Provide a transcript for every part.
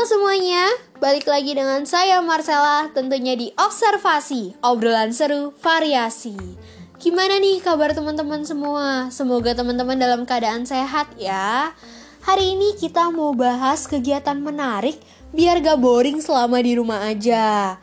Halo semuanya, balik lagi dengan saya Marcella tentunya di Observasi, obrolan seru variasi. Gimana nih kabar teman-teman semua? Semoga teman-teman dalam keadaan sehat ya. Hari ini kita mau bahas kegiatan menarik biar gak boring selama di rumah aja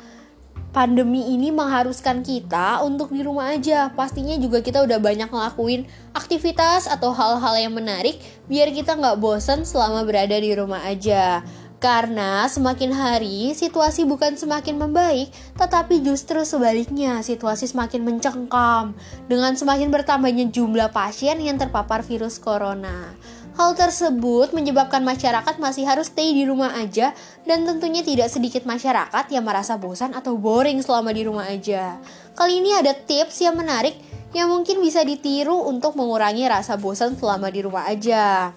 pandemi ini mengharuskan kita untuk di rumah aja. Pastinya juga kita udah banyak ngelakuin aktivitas atau hal-hal yang menarik biar kita nggak bosen selama berada di rumah aja. Karena semakin hari situasi bukan semakin membaik, tetapi justru sebaliknya situasi semakin mencengkam dengan semakin bertambahnya jumlah pasien yang terpapar virus corona. Hal tersebut menyebabkan masyarakat masih harus stay di rumah aja dan tentunya tidak sedikit masyarakat yang merasa bosan atau boring selama di rumah aja. Kali ini ada tips yang menarik yang mungkin bisa ditiru untuk mengurangi rasa bosan selama di rumah aja.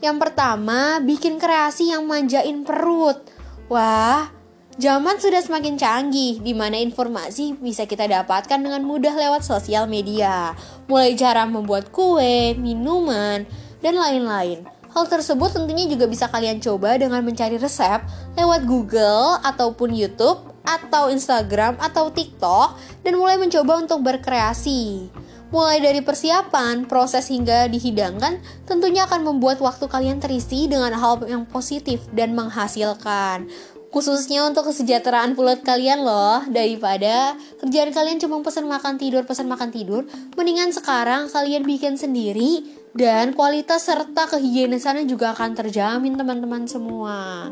Yang pertama, bikin kreasi yang manjain perut. Wah, Zaman sudah semakin canggih, di mana informasi bisa kita dapatkan dengan mudah lewat sosial media. Mulai cara membuat kue, minuman, dan lain-lain. Hal tersebut tentunya juga bisa kalian coba dengan mencari resep lewat Google ataupun YouTube atau Instagram atau TikTok dan mulai mencoba untuk berkreasi. Mulai dari persiapan, proses hingga dihidangkan tentunya akan membuat waktu kalian terisi dengan hal yang positif dan menghasilkan. Khususnya untuk kesejahteraan pulut kalian loh Daripada kerjaan kalian cuma pesan makan tidur, pesan makan tidur Mendingan sekarang kalian bikin sendiri dan kualitas serta kehigienisannya juga akan terjamin teman-teman semua.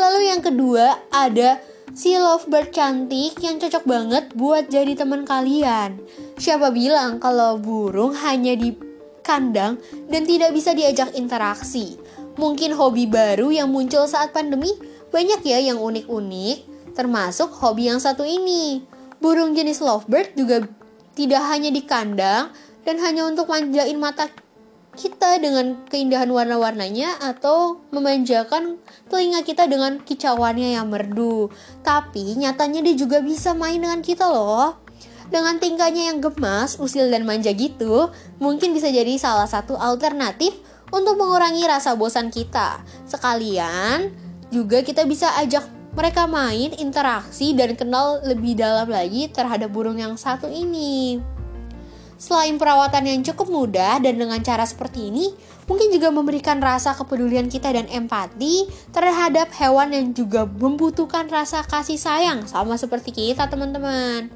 Lalu yang kedua ada si lovebird cantik yang cocok banget buat jadi teman kalian. Siapa bilang kalau burung hanya di kandang dan tidak bisa diajak interaksi? Mungkin hobi baru yang muncul saat pandemi banyak ya yang unik-unik, termasuk hobi yang satu ini. Burung jenis lovebird juga tidak hanya di kandang dan hanya untuk manjain mata kita dengan keindahan warna-warnanya atau memanjakan telinga kita dengan kicauannya yang merdu. Tapi nyatanya dia juga bisa main dengan kita loh. Dengan tingkahnya yang gemas, usil dan manja gitu, mungkin bisa jadi salah satu alternatif untuk mengurangi rasa bosan kita. Sekalian juga kita bisa ajak mereka main, interaksi, dan kenal lebih dalam lagi terhadap burung yang satu ini. Selain perawatan yang cukup mudah dan dengan cara seperti ini, mungkin juga memberikan rasa kepedulian kita dan empati terhadap hewan yang juga membutuhkan rasa kasih sayang sama seperti kita teman-teman.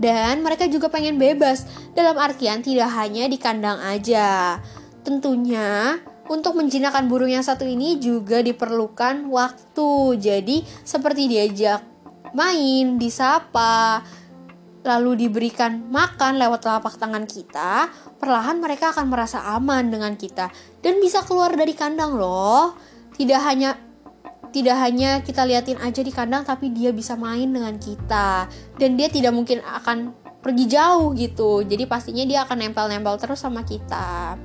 Dan mereka juga pengen bebas dalam artian tidak hanya di kandang aja. Tentunya untuk menjinakkan burung yang satu ini juga diperlukan waktu. Jadi seperti diajak main, disapa, lalu diberikan makan lewat telapak tangan kita, perlahan mereka akan merasa aman dengan kita dan bisa keluar dari kandang loh. Tidak hanya tidak hanya kita liatin aja di kandang tapi dia bisa main dengan kita dan dia tidak mungkin akan pergi jauh gitu. Jadi pastinya dia akan nempel-nempel terus sama kita.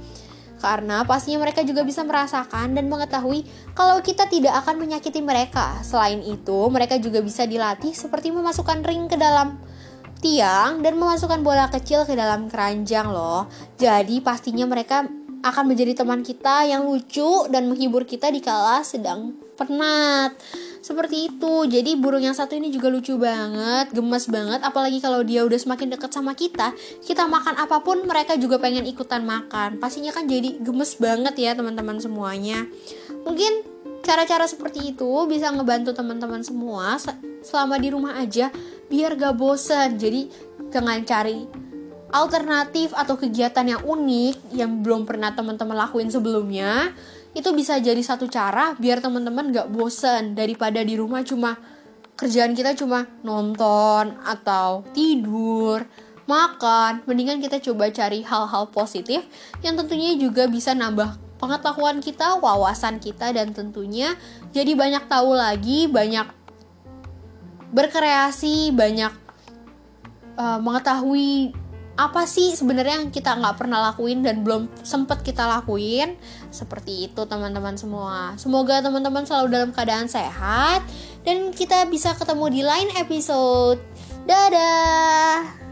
Karena pastinya mereka juga bisa merasakan dan mengetahui kalau kita tidak akan menyakiti mereka. Selain itu, mereka juga bisa dilatih seperti memasukkan ring ke dalam tiang dan memasukkan bola kecil ke dalam keranjang loh. Jadi pastinya mereka akan menjadi teman kita yang lucu dan menghibur kita di kala sedang penat. Seperti itu. Jadi burung yang satu ini juga lucu banget, gemes banget apalagi kalau dia udah semakin dekat sama kita, kita makan apa pun mereka juga pengen ikutan makan. Pastinya kan jadi gemes banget ya teman-teman semuanya. Mungkin cara-cara seperti itu bisa ngebantu teman-teman semua selama di rumah aja biar gak bosan jadi dengan cari alternatif atau kegiatan yang unik yang belum pernah teman-teman lakuin sebelumnya itu bisa jadi satu cara biar teman-teman gak bosan daripada di rumah cuma kerjaan kita cuma nonton atau tidur makan. Mendingan kita coba cari hal-hal positif yang tentunya juga bisa nambah pengetahuan kita, wawasan kita dan tentunya jadi banyak tahu lagi, banyak berkreasi, banyak uh, mengetahui apa sih sebenarnya yang kita nggak pernah lakuin dan belum sempet kita lakuin. Seperti itu teman-teman semua. Semoga teman-teman selalu dalam keadaan sehat dan kita bisa ketemu di lain episode. Dadah